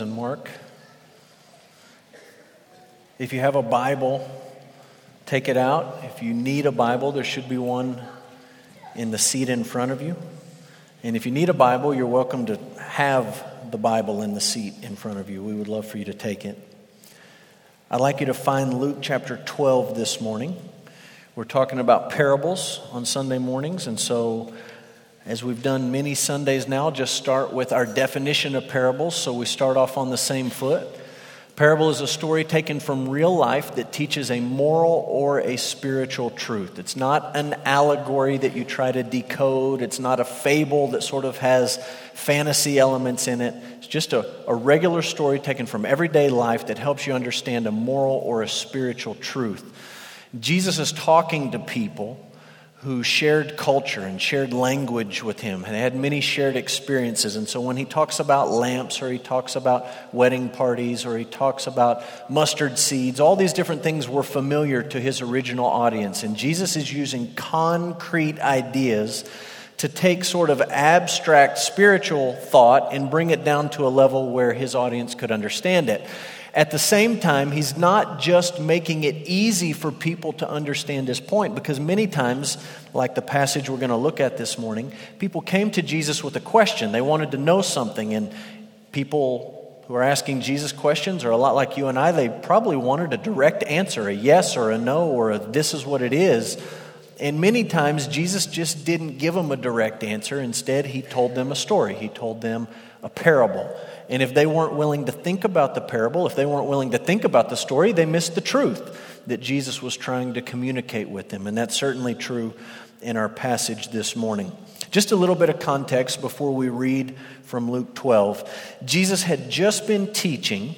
and Mark. If you have a Bible, take it out. If you need a Bible, there should be one in the seat in front of you. And if you need a Bible, you're welcome to have the Bible in the seat in front of you. We would love for you to take it. I'd like you to find Luke chapter 12 this morning. We're talking about parables on Sunday mornings, and so as we've done many Sundays now, just start with our definition of parables so we start off on the same foot. Parable is a story taken from real life that teaches a moral or a spiritual truth. It's not an allegory that you try to decode, it's not a fable that sort of has fantasy elements in it. It's just a, a regular story taken from everyday life that helps you understand a moral or a spiritual truth. Jesus is talking to people who shared culture and shared language with him. And had many shared experiences. And so when he talks about lamps, or he talks about wedding parties, or he talks about mustard seeds, all these different things were familiar to his original audience. And Jesus is using concrete ideas to take sort of abstract spiritual thought and bring it down to a level where his audience could understand it. At the same time, he's not just making it easy for people to understand his point, because many times, like the passage we're going to look at this morning, people came to Jesus with a question. They wanted to know something, and people who are asking Jesus questions are a lot like you and I. They probably wanted a direct answer, a yes or a no, or a this is what it is. And many times, Jesus just didn't give them a direct answer. Instead, he told them a story, he told them a parable. And if they weren't willing to think about the parable, if they weren't willing to think about the story, they missed the truth that Jesus was trying to communicate with them. And that's certainly true in our passage this morning. Just a little bit of context before we read from Luke 12. Jesus had just been teaching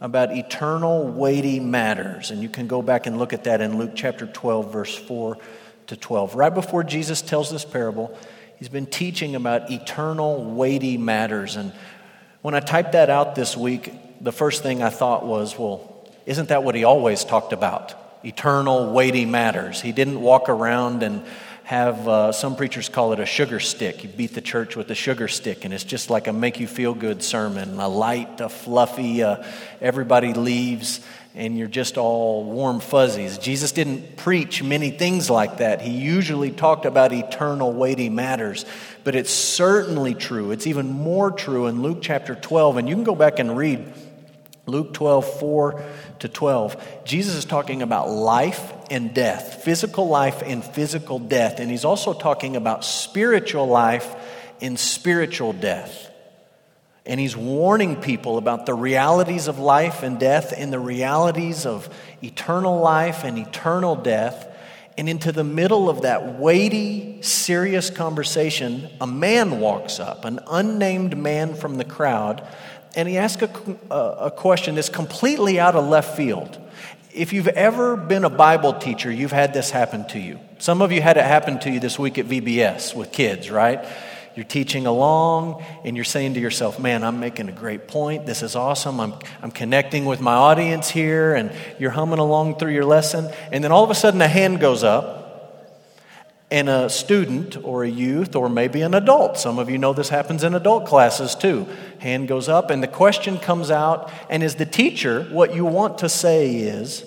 about eternal, weighty matters. And you can go back and look at that in Luke chapter 12, verse 4 to 12. Right before Jesus tells this parable, he's been teaching about eternal, weighty matters. And when I typed that out this week, the first thing I thought was, well, isn't that what he always talked about? Eternal, weighty matters. He didn't walk around and have uh, some preachers call it a sugar stick. You beat the church with a sugar stick, and it's just like a make you feel good sermon, a light, a fluffy, uh, everybody leaves, and you're just all warm fuzzies. Jesus didn't preach many things like that. He usually talked about eternal, weighty matters. But it's certainly true. It's even more true in Luke chapter 12. And you can go back and read Luke 12, 4 to 12. Jesus is talking about life and death, physical life and physical death. And he's also talking about spiritual life and spiritual death. And he's warning people about the realities of life and death and the realities of eternal life and eternal death. And into the middle of that weighty, serious conversation, a man walks up, an unnamed man from the crowd, and he asks a, a, question that's completely out of left field. If you've ever been a Bible teacher, you've had this happen to you. Some of you had it happen to you this week at VBS with kids, right? You're teaching along and you're saying to yourself, man, I'm making a great point. This is awesome. I'm, I'm connecting with my audience here. And you're humming along through your lesson. And then all of a sudden, a hand goes up. And a student or a youth or maybe an adult, some of you know this happens in adult classes too. Hand goes up and the question comes out. And as the teacher, what you want to say is,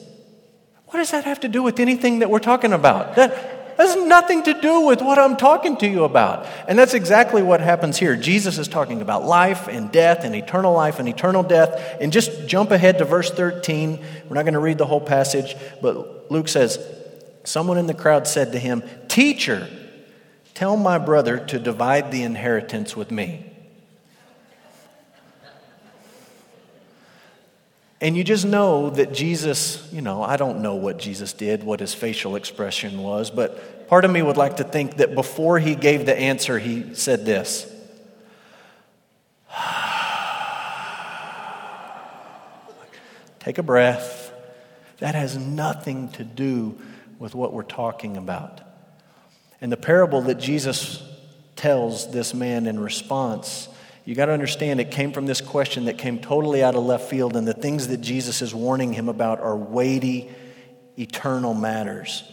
What does that have to do with anything that we're talking about? That, has nothing to do with what I'm talking to you about. And that's exactly what happens here. Jesus is talking about life and death and eternal life and eternal death. And just jump ahead to verse 13. We're not going to read the whole passage, but Luke says, Someone in the crowd said to him, Teacher, tell my brother to divide the inheritance with me. And you just know that Jesus, you know, I don't know what Jesus did, what his facial expression was, but part of me would like to think that before he gave the answer, he said this Take a breath. That has nothing to do with what we're talking about. And the parable that Jesus tells this man in response you got to understand it came from this question that came totally out of left field, and the things that Jesus is warning him about are weighty, eternal matters.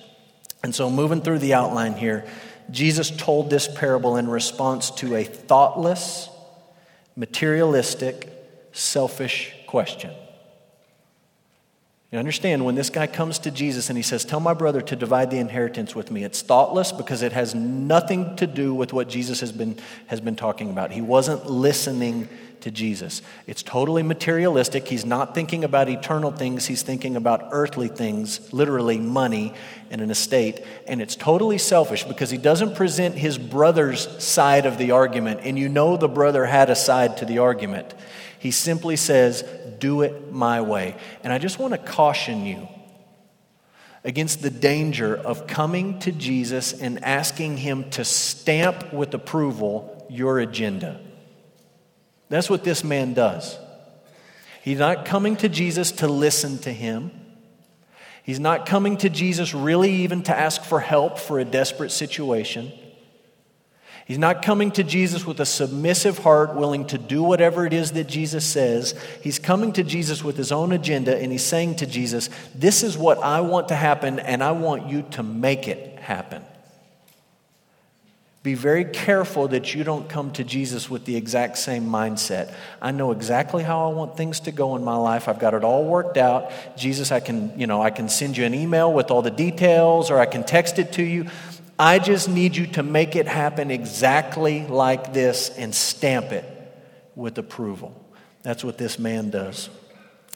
And so, moving through the outline here, Jesus told this parable in response to a thoughtless, materialistic, selfish question. You understand, when this guy comes to Jesus and he says, Tell my brother to divide the inheritance with me, it's thoughtless because it has nothing to do with what Jesus has been, has been talking about. He wasn't listening to Jesus. It's totally materialistic. He's not thinking about eternal things, he's thinking about earthly things, literally money and an estate. And it's totally selfish because he doesn't present his brother's side of the argument, and you know the brother had a side to the argument. He simply says, Do it my way. And I just want to caution you against the danger of coming to Jesus and asking him to stamp with approval your agenda. That's what this man does. He's not coming to Jesus to listen to him. He's not coming to Jesus really even to ask for help for a desperate situation. He's not coming to Jesus with a submissive heart, willing to do whatever it is that Jesus says. He's coming to Jesus with his own agenda, and he's saying to Jesus, This is what I want to happen, and I want you to make it happen. Be very careful that you don't come to Jesus with the exact same mindset. I know exactly how I want things to go in my life. I've got it all worked out. Jesus, I can, you know, I can send you an email with all the details or I can text it to you. I just need you to make it happen exactly like this and stamp it with approval. That's what this man does.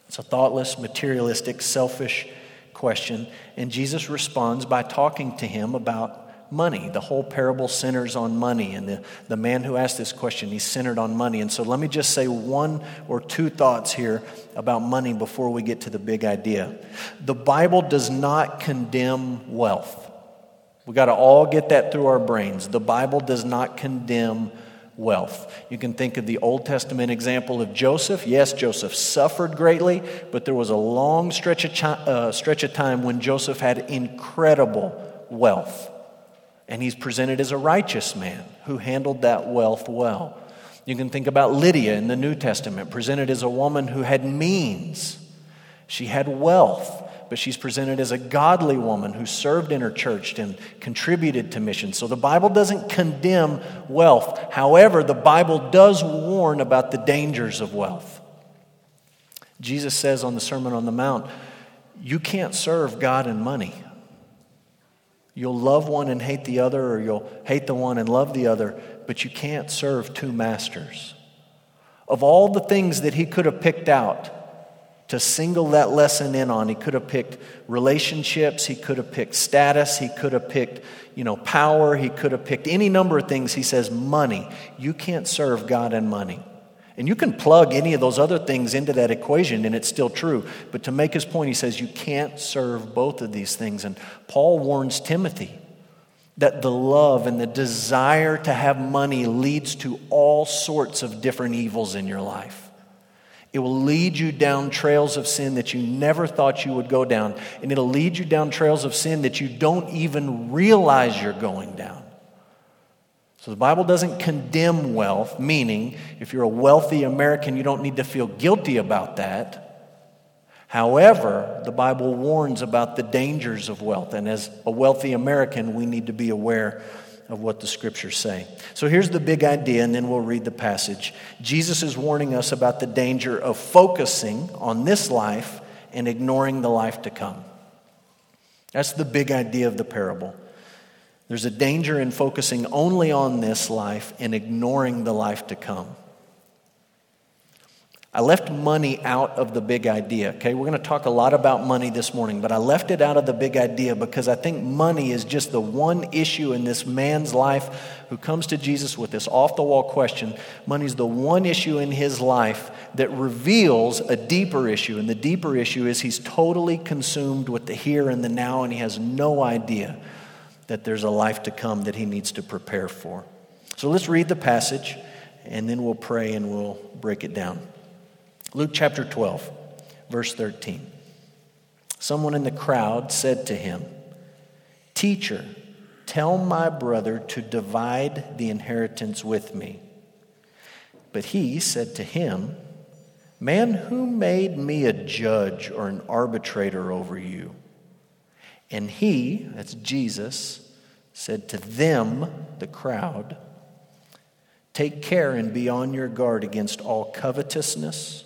It's a thoughtless, materialistic, selfish question. And Jesus responds by talking to him about money. The whole parable centers on money. And the, the man who asked this question, he's centered on money. And so let me just say one or two thoughts here about money before we get to the big idea. The Bible does not condemn wealth. We got to all get that through our brains. The Bible does not condemn wealth. You can think of the Old Testament example of Joseph. Yes, Joseph suffered greatly, but there was a long stretch of, chi- uh, stretch of time when Joseph had incredible wealth. And he's presented as a righteous man who handled that wealth well. You can think about Lydia in the New Testament, presented as a woman who had means. She had wealth but she's presented as a godly woman who served in her church and contributed to missions. So the Bible doesn't condemn wealth. However, the Bible does warn about the dangers of wealth. Jesus says on the Sermon on the Mount, you can't serve God and money. You'll love one and hate the other, or you'll hate the one and love the other, but you can't serve two masters. Of all the things that he could have picked out, to single that lesson in on. He could have picked relationships, he could have picked status, he could have picked, you know, power, he could have picked any number of things. He says money. You can't serve God and money. And you can plug any of those other things into that equation and it's still true. But to make his point, he says you can't serve both of these things. And Paul warns Timothy that the love and the desire to have money leads to all sorts of different evils in your life. It will lead you down trails of sin that you never thought you would go down. And it'll lead you down trails of sin that you don't even realize you're going down. So the Bible doesn't condemn wealth, meaning if you're a wealthy American, you don't need to feel guilty about that. However, the Bible warns about the dangers of wealth. And as a wealthy American, we need to be aware of what the scriptures say. So here's the big idea, and then we'll read the passage. Jesus is warning us about the danger of focusing on this life and ignoring the life to come. That's the big idea of the parable. There's a danger in focusing only on this life and ignoring the life to come. I left money out of the big idea. Okay, we're going to talk a lot about money this morning, but I left it out of the big idea because I think money is just the one issue in this man's life who comes to Jesus with this off the wall question. Money is the one issue in his life that reveals a deeper issue, and the deeper issue is he's totally consumed with the here and the now, and he has no idea that there's a life to come that he needs to prepare for. So let's read the passage, and then we'll pray and we'll break it down. Luke chapter 12, verse 13. Someone in the crowd said to him, Teacher, tell my brother to divide the inheritance with me. But he said to him, Man, who made me a judge or an arbitrator over you? And he, that's Jesus, said to them, the crowd, Take care and be on your guard against all covetousness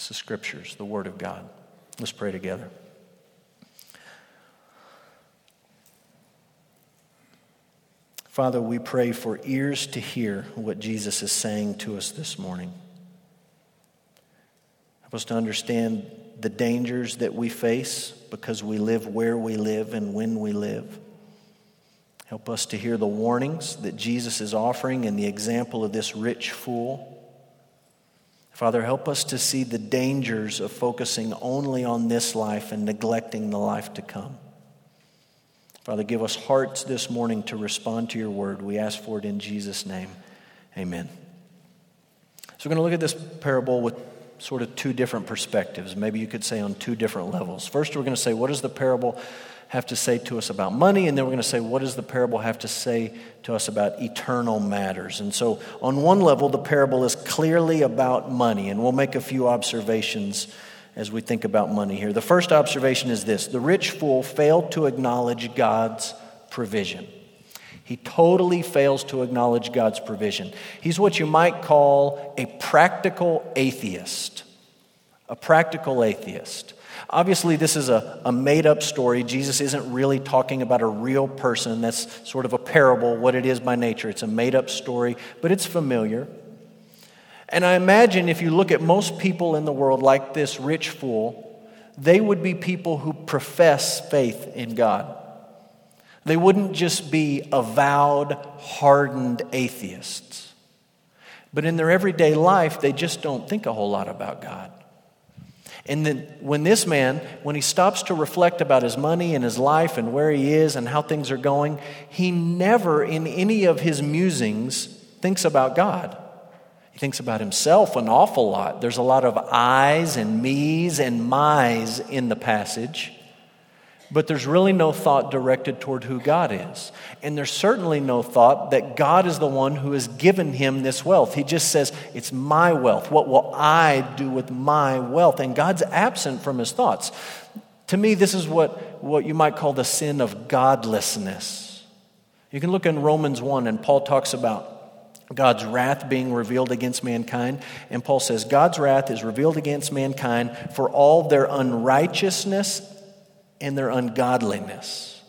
It's the scriptures, the word of God. Let's pray together. Father, we pray for ears to hear what Jesus is saying to us this morning. Help us to understand the dangers that we face because we live where we live and when we live. Help us to hear the warnings that Jesus is offering in the example of this rich fool. Father, help us to see the dangers of focusing only on this life and neglecting the life to come. Father, give us hearts this morning to respond to your word. We ask for it in Jesus' name. Amen. So we're going to look at this parable with sort of two different perspectives. Maybe you could say on two different levels. First, we're going to say, what does the parable have to say to us about money, and then we're going to say, what does the parable have to say to us about eternal matters? And so, on one level, the parable is clearly about money, and we'll make a few observations as we think about money here. The first observation is this the rich fool failed to acknowledge God's provision. He totally fails to acknowledge God's provision. He's what you might call a practical atheist. A practical atheist. Obviously, this is a, a made up story. Jesus isn't really talking about a real person. That's sort of a parable, what it is by nature. It's a made up story, but it's familiar. And I imagine if you look at most people in the world, like this rich fool, they would be people who profess faith in God. They wouldn't just be avowed, hardened atheists. But in their everyday life, they just don't think a whole lot about God. And then when this man, when he stops to reflect about his money and his life and where he is and how things are going, he never in any of his musings thinks about God. He thinks about himself an awful lot. There's a lot of I's and me's and my's in the passage. But there's really no thought directed toward who God is. And there's certainly no thought that God is the one who has given him this wealth. He just says, It's my wealth. What will I do with my wealth? And God's absent from his thoughts. To me, this is what, what you might call the sin of godlessness. You can look in Romans 1, and Paul talks about God's wrath being revealed against mankind. And Paul says, God's wrath is revealed against mankind for all their unrighteousness and their ungodliness.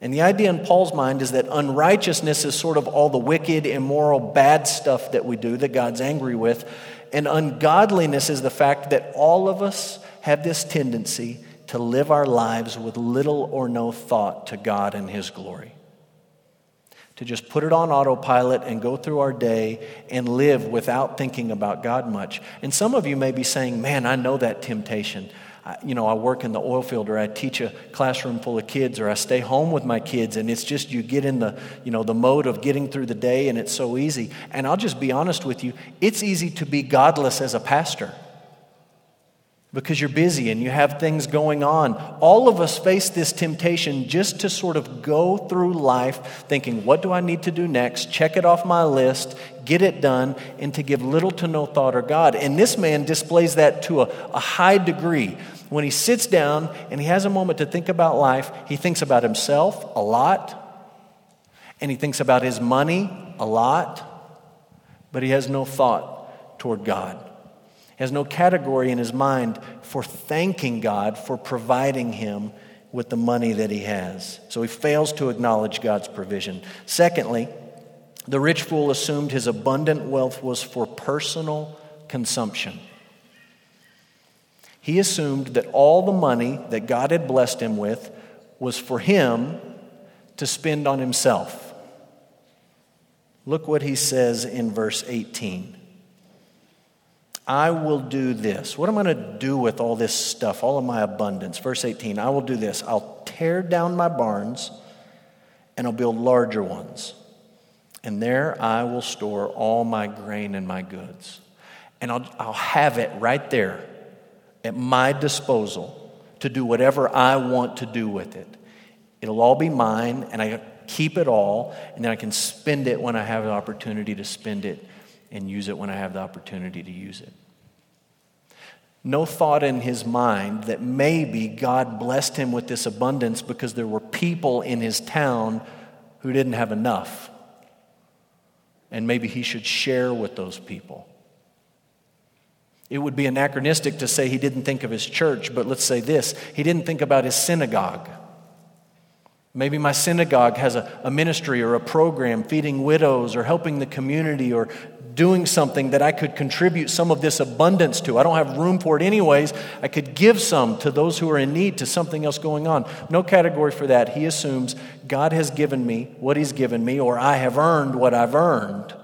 And the idea in Paul's mind is that unrighteousness is sort of all the wicked, immoral, bad stuff that we do that God's angry with. And ungodliness is the fact that all of us have this tendency to live our lives with little or no thought to God and His glory. To just put it on autopilot and go through our day and live without thinking about God much. And some of you may be saying, Man, I know that temptation you know, I work in the oil field or I teach a classroom full of kids or I stay home with my kids and it's just you get in the, you know, the mode of getting through the day and it's so easy. And I'll just be honest with you, it's easy to be godless as a pastor because you're busy and you have things going on. All of us face this temptation just to sort of go through life thinking, what do I need to do next? Check it off my list, get it done, and to give little to no thought or God. And this man displays that to a, a high degree when he sits down and he has a moment to think about life, he thinks about himself a lot, and he thinks about his money a lot, but he has no thought toward God. He has no category in his mind for thanking God for providing him with the money that he has. So he fails to acknowledge God's provision. Secondly, the rich fool assumed his abundant wealth was for personal consumption. He assumed that all the money that God had blessed him with was for him to spend on himself. Look what he says in verse 18. I will do this. What am I going to do with all this stuff, all of my abundance? Verse 18 I will do this. I'll tear down my barns and I'll build larger ones. And there I will store all my grain and my goods. And I'll, I'll have it right there at my disposal to do whatever I want to do with it. It'll all be mine, and I keep it all, and then I can spend it when I have the opportunity to spend it and use it when I have the opportunity to use it. No thought in his mind that maybe God blessed him with this abundance because there were people in his town who didn't have enough. And maybe he should share with those people. It would be anachronistic to say he didn't think of his church, but let's say this he didn't think about his synagogue. Maybe my synagogue has a, a, ministry or a program feeding widows or helping the community or doing something that I could contribute some of this abundance to. I don't have room for it anyways. I could give some to those who are in need to something else going on. No category for that. He assumes God has given me what He's given me, or I have earned what I've earned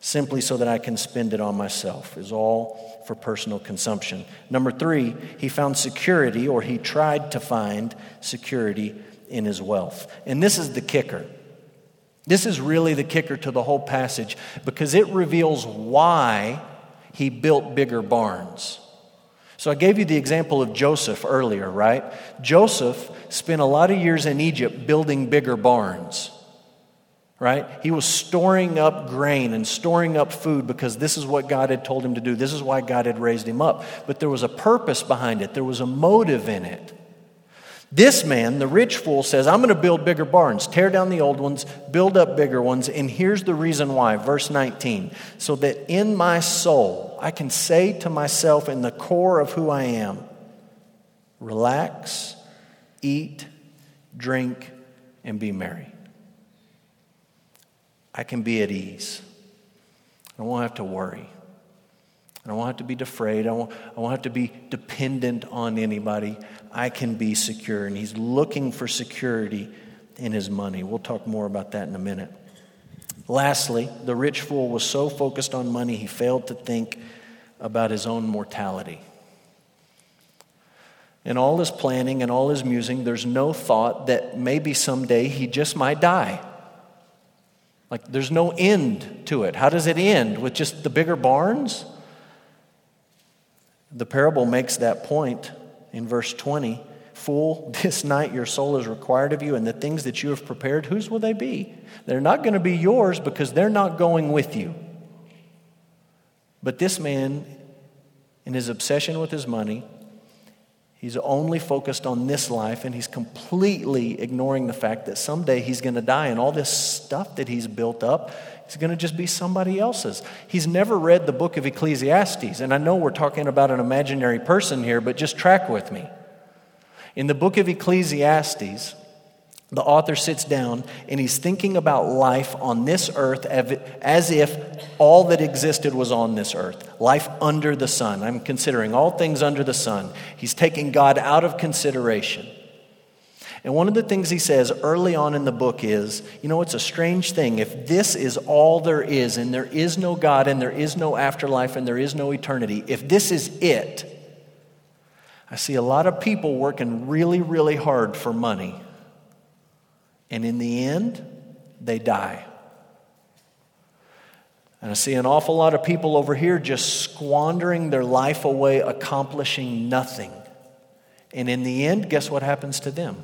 simply so that I can spend it on myself, is all for personal consumption. Number three, he found security, or he tried to find security in his wealth. And this is the kicker. This is really the kicker to the whole passage because it reveals why he built bigger barns. So I gave you the example of Joseph earlier, right? Joseph spent a lot of years in Egypt building bigger barns right? He was storing up grain and storing up food because this is what God had told him to do. This is why God had raised him up. But there was a purpose behind it, there was a motive in it. This man, the rich fool, says, I'm going to build bigger barns, tear down the old ones, build up bigger ones. And here's the reason why. Verse 19. So that in my soul, I can say to myself in the core of who I am, relax, eat, drink, and be merry. I can be at ease. I won't have to worry. I won't have to be afraid. I won't, I won't have to be dependent on anybody. I can be secure. And he's looking for security in his money. We'll talk more about that in a minute. Lastly, the rich fool was so focused on money, he failed to think about his own mortality. In all his planning and all his musing, there's no thought that maybe someday he just might die. Like there's no end to it. How does it end? With just the bigger barns? The parable makes that point in verse 20. Fool, this night your soul is required of you, and the things that you have prepared, whose will they be? They're not going to be yours because they're not going with you. But this man, in his obsession with his money, He's only focused on this life and he's completely ignoring the fact that someday he's going to die and all this stuff that he's built up is going to just be somebody else's. He's never read the book of Ecclesiastes. And I know we're talking about an imaginary person here, but just track with me. In the book of Ecclesiastes, the author sits down and he's thinking about life on this earth as if all that existed was on this earth. Life under the sun. I'm considering all things under the sun. He's taking God out of consideration. And one of the things he says early on in the book is you know, it's a strange thing. If this is all there is, and there is no God, and there is no afterlife, and there is no eternity, if this is it, I see a lot of people working really, really hard for money. And in the end, they die. And I see an awful lot of people over here just squandering their life away, accomplishing nothing. And in the end, guess what happens to them?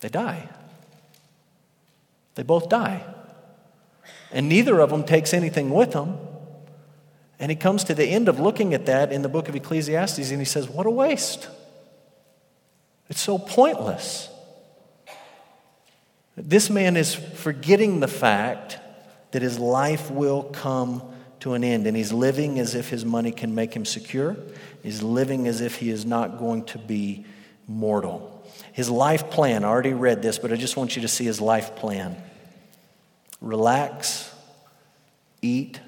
They die. They both die. And neither of them takes anything with them. And he comes to the end of looking at that in the book of Ecclesiastes and he says, What a waste. It's so pointless. This man is forgetting the fact that his life will come to an end, and he's living as if his money can make him secure. He's living as if he is not going to be mortal. His life plan, I already read this, but I just want you to see his life plan. Relax, eat,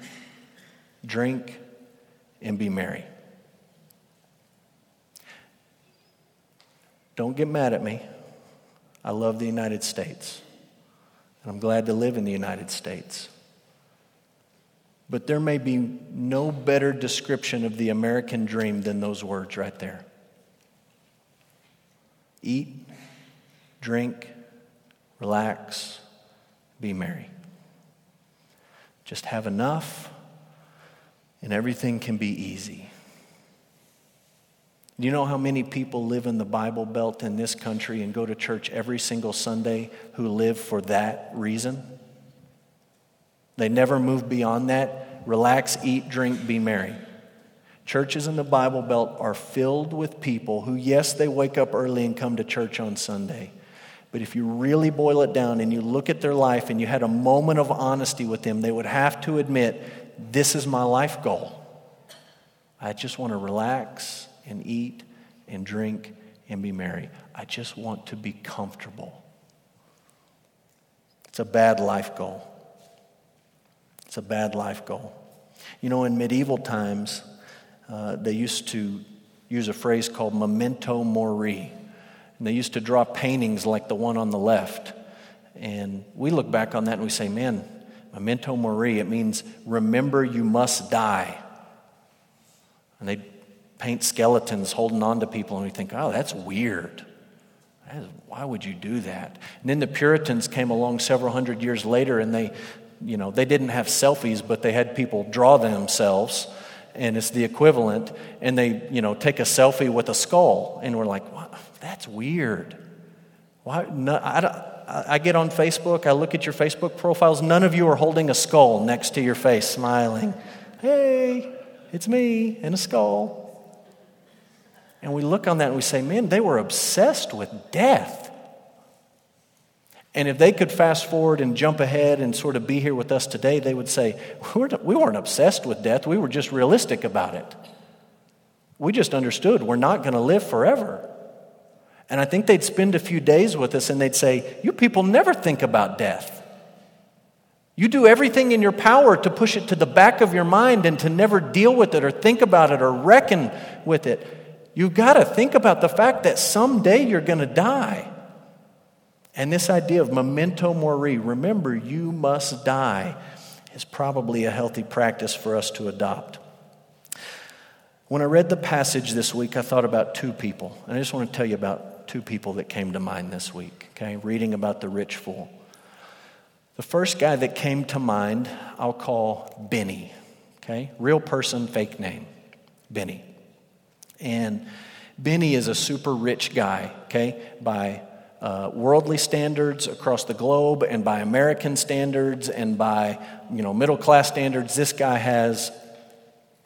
drink, and be merry. Don't get mad at me. I love the United States, and I'm glad to live in the United States. But there may be no better description of the American dream than those words right there eat, drink, relax, be merry. Just have enough, and everything can be easy. Do you know how many people live in the Bible Belt in this country and go to church every single Sunday who live for that reason? They never move beyond that. Relax, eat, drink, be merry. Churches in the Bible Belt are filled with people who, yes, they wake up early and come to church on Sunday. But if you really boil it down and you look at their life and you had a moment of honesty with them, they would have to admit, this is my life goal. I just want to relax and eat and drink and be merry. I just want to be comfortable. It's a bad life goal. It's a bad life goal. You know, in medieval times, uh, they used to use a phrase called memento mori. And they used to draw paintings like the one on the left. And we look back on that and we say, man, memento mori, it means remember you must die. And they paint skeletons holding on to people, and we think, oh, that's weird. Why would you do that? And then the Puritans came along several hundred years later, and they, you know, they didn't have selfies, but they had people draw themselves and it's the equivalent, and they, you know, take a selfie with a skull, and we're like, that's weird. Why? No, I, I get on Facebook, I look at your Facebook profiles, none of you are holding a skull next to your face, smiling. Hey, it's me and a skull. And we look on that and we say, man, they were obsessed with death. And if they could fast forward and jump ahead and sort of be here with us today, they would say, We weren't obsessed with death, we were just realistic about it. We just understood we're not going to live forever. And I think they'd spend a few days with us and they'd say, You people never think about death. You do everything in your power to push it to the back of your mind and to never deal with it or think about it or reckon with it. You've got to think about the fact that someday you're going to die. And this idea of memento mori, remember you must die, is probably a healthy practice for us to adopt. When I read the passage this week, I thought about two people. And I just want to tell you about two people that came to mind this week, okay? Reading about the rich fool. The first guy that came to mind, I'll call Benny, okay? Real person, fake name, Benny. And Benny is a super rich guy, okay, by uh, worldly standards across the globe and by American standards and by you know middle class standards, this guy has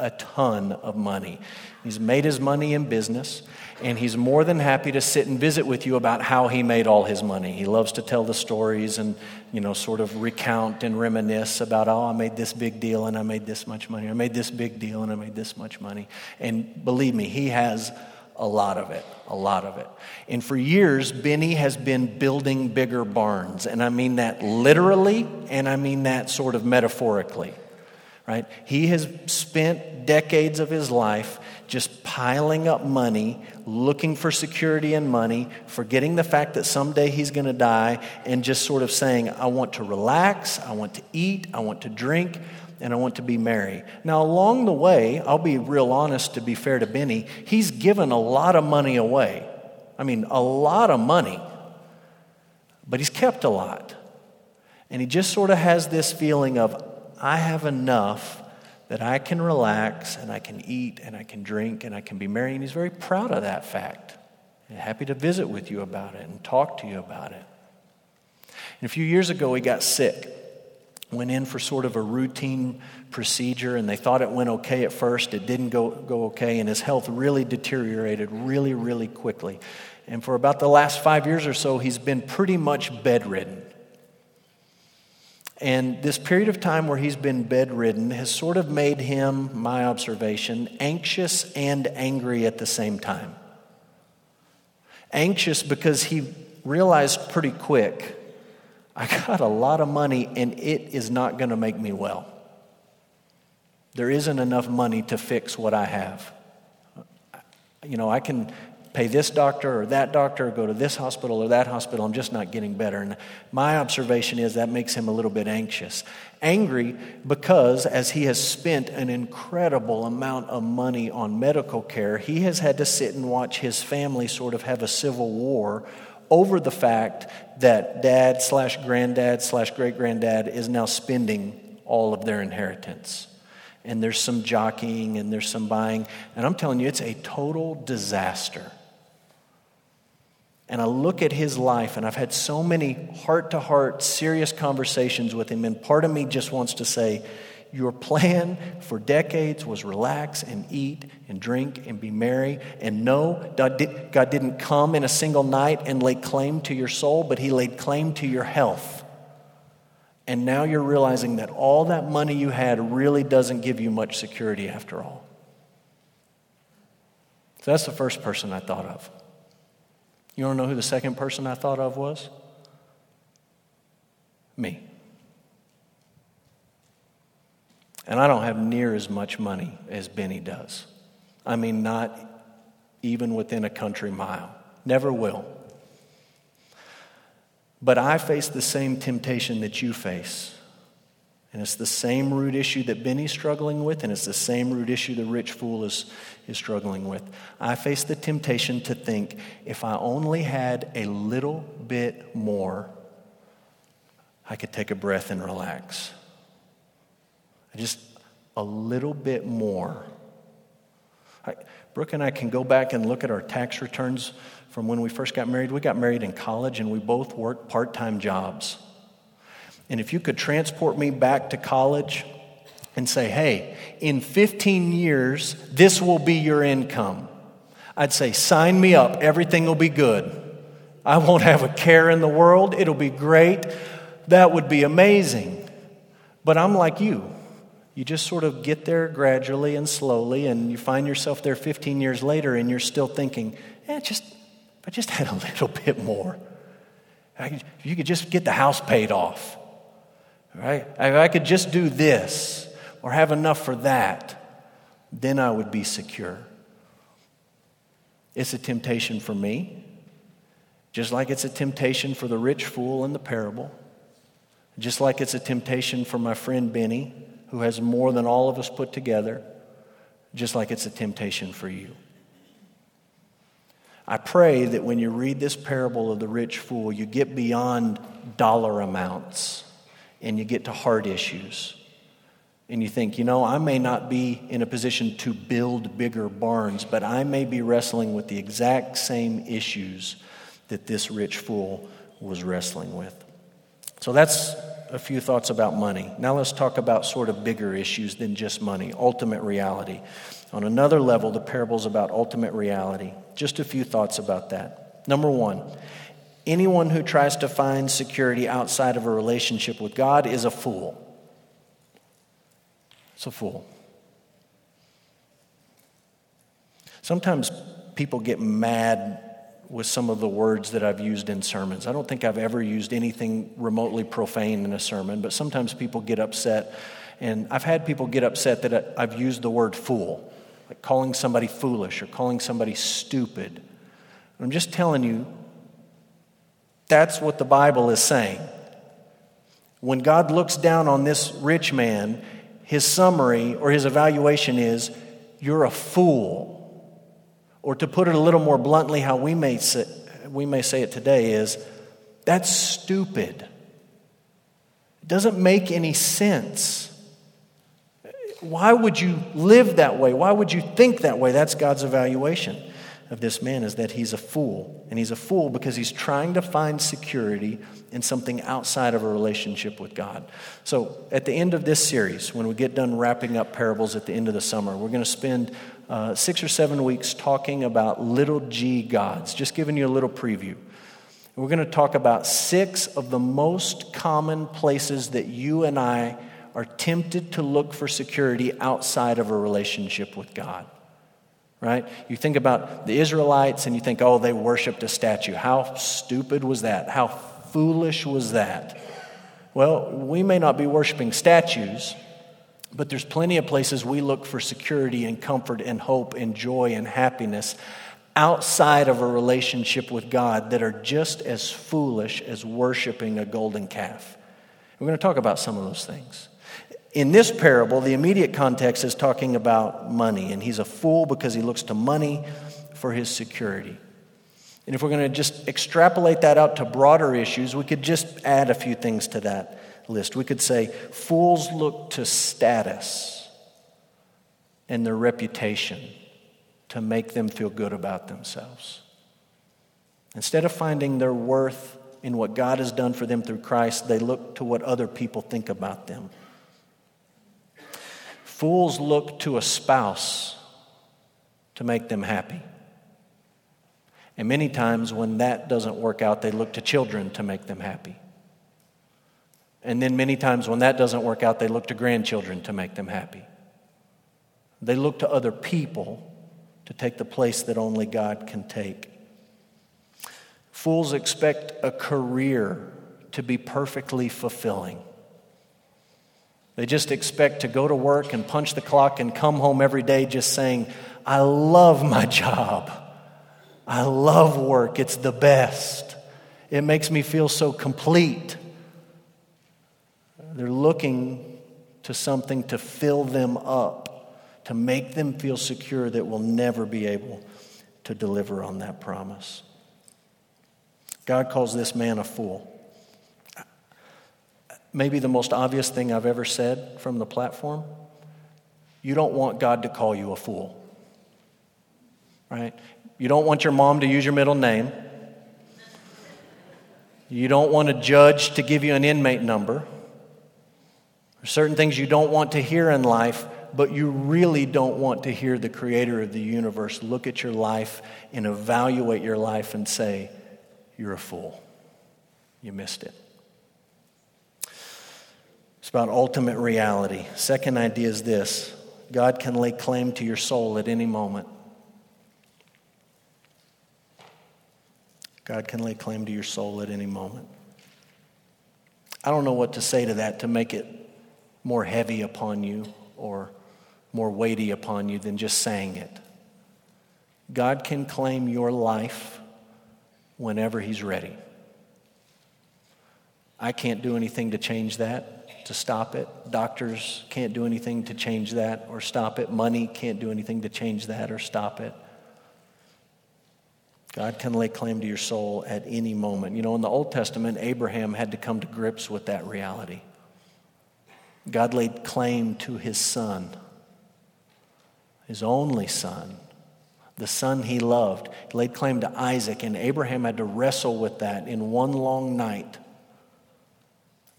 a ton of money. He's made his money in business, and he's more than happy to sit and visit with you about how he made all his money. He loves to tell the stories and, you know, sort of recount and reminisce about, oh, I made this big deal and I made this much money. I made this big deal and I made this much money. And believe me, he has a lot of it, a lot of it. And for years, Benny has been building bigger barns. And I mean that literally, and I mean that sort of metaphorically, right? He has spent decades of his life just piling up money, looking for security and money, forgetting the fact that someday he's going to die, and just sort of saying, I want to relax, I want to eat, I want to drink, and I want to be merry. Now, along the way, I'll be real honest to be fair to Benny, he's given a lot of money away. I mean, a lot of money, but he's kept a lot. And he just sort of has this feeling of, I have enough that I can relax and I can eat and I can drink and I can be merry. And he's very proud of that fact. And happy to visit with you about it and talk to you about it. And a few years ago, he got sick went in for sort of a routine procedure and they thought it went okay at first. It didn't go, go okay, and his health really deteriorated really, really quickly. And for about the last five years or so, he's been pretty much bedridden. And this period of time where he's been bedridden has sort of made him, my observation, anxious and angry at the same time. Anxious because he realized pretty quick I got a lot of money and it is not going to make me well. There isn't enough money to fix what I have. You know, I can pay this doctor or that doctor or go to this hospital or that hospital. I'm just not getting better. And my observation is that makes him a little bit anxious. Angry because, as he has spent an incredible amount of money on medical care, he has had to sit and watch his family sort of have a civil war over the fact that dad slash granddad slash great granddad is now spending all of their inheritance and there's some jockeying and there's some buying. And I'm telling you, it's a total disaster. And I look at his life, and I've had so many heart to heart, serious conversations with him. And part of me just wants to say, Your plan for decades was relax and eat and drink and be merry. And no, God, didn't come in a single night and lay claim to your soul, but He laid claim to your health. And now you're realizing that all that money you had really doesn't give you much security after all. So that's the first person I thought of. You want to know who the second person I thought of was? Me. And I don't have near as much money as Benny does. I mean, not even within a country mile. Never will. But I face the same temptation that you face. And it's the same root issue that Benny's struggling with, and it's the same root issue the rich fool is, is struggling with. I face the temptation to think if I only had a little bit more, I could take a breath and relax. Just a little bit more. I, Brooke and I can go back and look at our tax returns from when we first got married. We got married in college and we both worked part time jobs. And if you could transport me back to college and say, hey, in 15 years, this will be your income, I'd say, sign me up. Everything will be good. I won't have a care in the world. It'll be great. That would be amazing. But I'm like you. You just sort of get there gradually and slowly, and you find yourself there 15 years later, and you're still thinking, eh, just, I just had a little bit more. You could just get the house paid off. Right? If I could just do this or have enough for that, then I would be secure. It's a temptation for me, just like it's a temptation for the rich fool in the parable, just like it's a temptation for my friend Benny, who has more than all of us put together, just like it's a temptation for you. I pray that when you read this parable of the rich fool, you get beyond dollar amounts and you get to heart issues. And you think, you know, I may not be in a position to build bigger barns, but I may be wrestling with the exact same issues that this rich fool was wrestling with. So that's a few thoughts about money. Now let's talk about sort of bigger issues than just money, ultimate reality. On another level, the parable's about ultimate reality. Just a few thoughts about that. Number one, Anyone who tries to find security outside of a relationship with God is a fool. It's a fool. Sometimes people get mad with some of the words that I've used in sermons. I don't think I've ever used anything remotely profane in a sermon, but sometimes people get upset. And I've had people get upset that I've used the word fool, like calling somebody foolish or calling somebody stupid. I'm just telling you, that's what the Bible is saying. When God looks down on this rich man, his summary or his evaluation is, You're a fool. Or to put it a little more bluntly, how we may say, we may say it today is, That's stupid. It doesn't make any sense. Why would you live that way? Why would you think that way? That's God's evaluation of this man is that he's a fool. And he's a fool because he's trying to find security in something outside of a relationship with God. So, at the end of this series, when we get done wrapping up parables at the end of the summer, we're going to spend uh, six or seven weeks talking about little g gods, just giving you a little preview. We're going to talk about six of the most common places that you and I are tempted to look for security outside of a relationship with God right? You think about the Israelites and you think, oh, they worshiped a statue. How stupid was that? How foolish was that? Well, we may not be worshiping statues, But there's plenty of places we look for security and comfort and hope and joy and happiness outside of a relationship with God that are just as foolish as worshiping a golden calf. We're going to talk about some of those things. In this parable, the immediate context is talking about money, and he's a fool because he looks to money for his security. And if we're going to just extrapolate that out to broader issues, we could just add a few things to that list. We could say fools look to status and their reputation to make them feel good about themselves. Instead of finding their worth in what God has done for them through Christ, they look to what other people think about them. Fools look to a spouse to make them happy. And many times when that doesn't work out, they look to children to make them happy. And then many times when that doesn't work out, they look to grandchildren to make them happy. They look to other people to take the place that only God can take. Fools expect a career to be perfectly fulfilling. They just expect to go to work and punch the clock and come home every day just saying, I love my job. I love work. It's the best. It makes me feel so complete. They're looking to something to fill them up, to make them feel secure that we'll never be able to deliver on that promise. God calls this man a fool maybe the most obvious thing I've ever said from the platform. You don't want God to call you a fool, right? You don't want your mom to use your middle name. You don't want a judge to give you an inmate number. There's certain things you don't want to hear in life, but you really don't want to hear the creator of the universe look at your life and evaluate your life and say, You're a fool. You missed it. It's about ultimate reality. Second idea is this God can lay claim to your soul at any moment. God can lay claim to your soul at any moment. I don't know what to say to that to make it more heavy upon you or more weighty upon you than just saying it. God can claim your life whenever He's ready. I can't do anything to change that to stop it. Doctors can't do anything to change that or stop it. Money can't do anything to change that or stop it. God can lay claim to your soul at any moment. You know, in the Old Testament, Abraham had to come to grips with that reality. God laid claim to his son, his only son, the son he loved. He laid claim to Isaac, and Abraham had to wrestle with that in one long night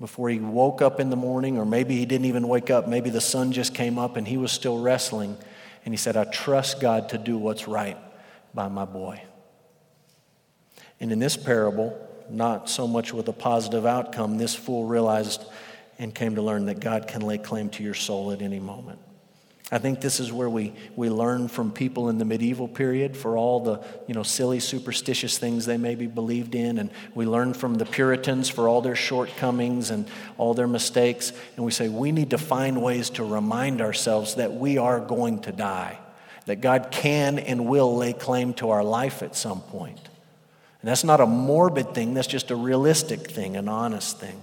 before he woke up in the morning, or maybe he didn't even wake up. Maybe the sun just came up and he was still wrestling. And he said, I trust God to do what's right by my boy. And in this parable, not so much with a positive outcome, this fool realized and came to learn that God can lay claim to your soul at any moment. I think this is where we, we learn from people in the medieval period for all the you know, silly, superstitious things they maybe believed in. And we learn from the Puritans for all their shortcomings and all their mistakes. And we say we need to find ways to remind ourselves that we are going to die, that God can and will lay claim to our life at some point. And that's not a morbid thing, that's just a realistic thing, an honest thing.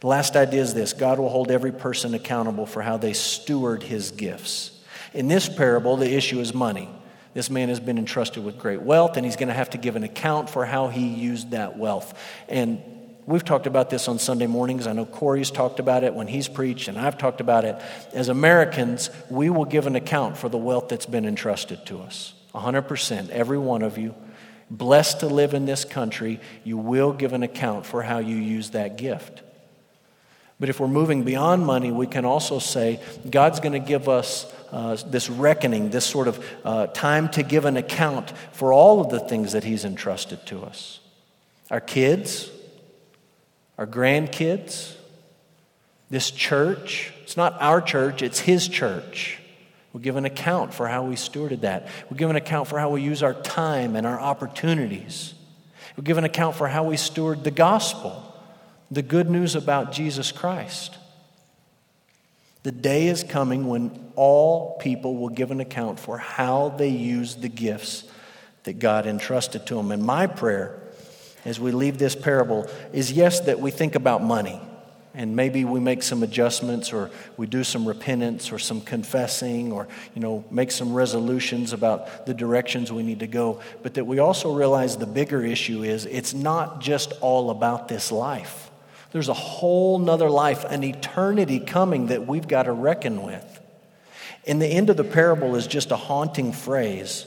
The last idea is this God will hold every person accountable for how they steward his gifts. In this parable, the issue is money. This man has been entrusted with great wealth, and he's going to have to give an account for how he used that wealth. And we've talked about this on Sunday mornings. I know Corey's talked about it when he's preached, and I've talked about it. As Americans, we will give an account for the wealth that's been entrusted to us. 100%, every one of you. Blessed to live in this country, you will give an account for how you use that gift. But if we're moving beyond money, we can also say God's going to give us uh, this reckoning, this sort of uh, time to give an account for all of the things that He's entrusted to us. Our kids, our grandkids, this church. It's not our church, it's His church. We'll give an account for how we stewarded that. We'll give an account for how we use our time and our opportunities. We'll give an account for how we steward the gospel the good news about Jesus Christ. The day is coming when all people will give an account for how they use the gifts that God entrusted to them. And my prayer as we leave this parable is yes, that we think about money. And maybe we make some adjustments or we do some repentance or some confessing or, you know, make some resolutions about the directions we need to go. But that we also realize the bigger issue is it's not just all about this life. There's a whole nother life, an eternity coming that we've got to reckon with. And the end of the parable is just a haunting phrase.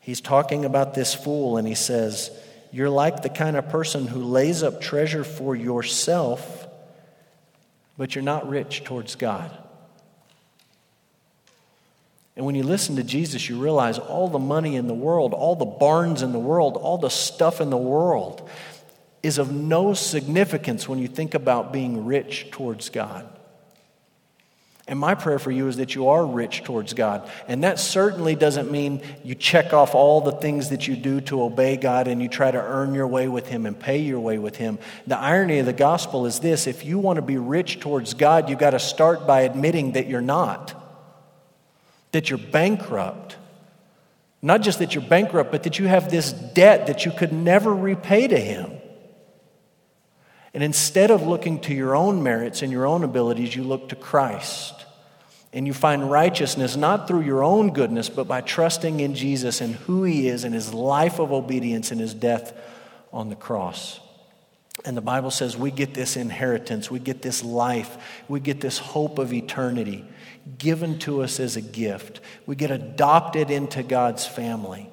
He's talking about this fool, and he says, You're like the kind of person who lays up treasure for yourself, but you're not rich towards God. And when you listen to Jesus, you realize all the money in the world, all the barns in the world, all the stuff in the world is of no significance when you think about being rich towards God. And my prayer for you is that you are rich towards God. And that certainly doesn't mean you check off all the things that you do to obey God and you try to earn your way with Him and pay your way with Him. The irony of the gospel is this if you want to be rich towards God, you've got to start by admitting that you're not, that you're bankrupt. Not just that you're bankrupt, but that you have this debt that you could never repay to Him. And instead of looking to your own merits and your own abilities, you look to Christ. And you find righteousness not through your own goodness, but by trusting in Jesus and who he is and his life of obedience and his death on the cross. And the Bible says we get this inheritance, we get this life, we get this hope of eternity given to us as a gift. We get adopted into God's family,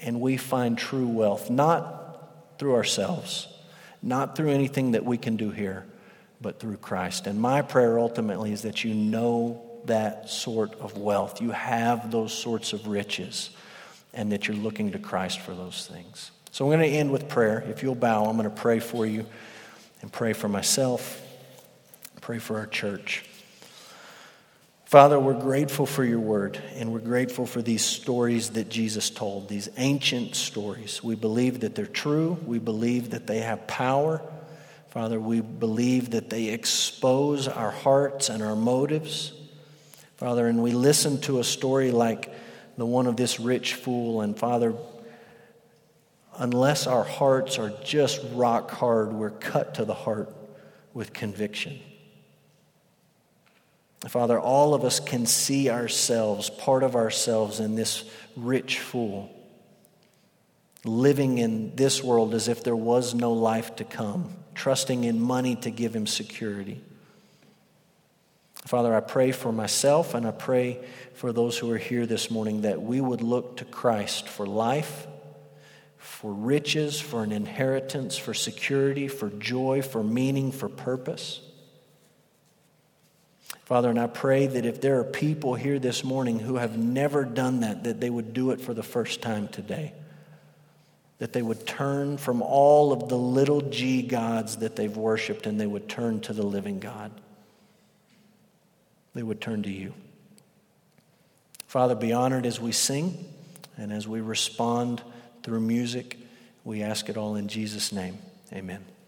and we find true wealth, not through ourselves not through anything that we can do here, but through Christ. And my prayer ultimately is that you know that sort of wealth. You have those sorts of riches, and that you're looking to Christ for those things. So I'm going to end with prayer. If you'll bow, I'm going to pray for you and pray for myself, pray for our church. Father, we're grateful for your word, and we're grateful for these stories that Jesus told, these ancient stories. We believe that they're true. We believe that they have power. Father, we believe that they expose our hearts and our motives. Father, and we listen to a story like the one of this rich fool, and Father, unless our hearts are just rock hard, we're cut to the heart with conviction. Father, all of us can see ourselves, part of ourselves, in this rich fool, living in this world as if there was no life to come, trusting in money to give him security. Father, I pray for myself and I pray for those who are here this morning that we would look to Christ for life, for riches, for an inheritance, for security, for joy, for meaning, for purpose. Father, and I pray that if there are people here this morning who have never done that, that they would do it for the first time today. That they would turn from all of the little g gods that they've worshiped and they would turn to the living God. They would turn to you. Father, be honored as we sing and as we respond through music. We ask it all in Jesus' name. Amen.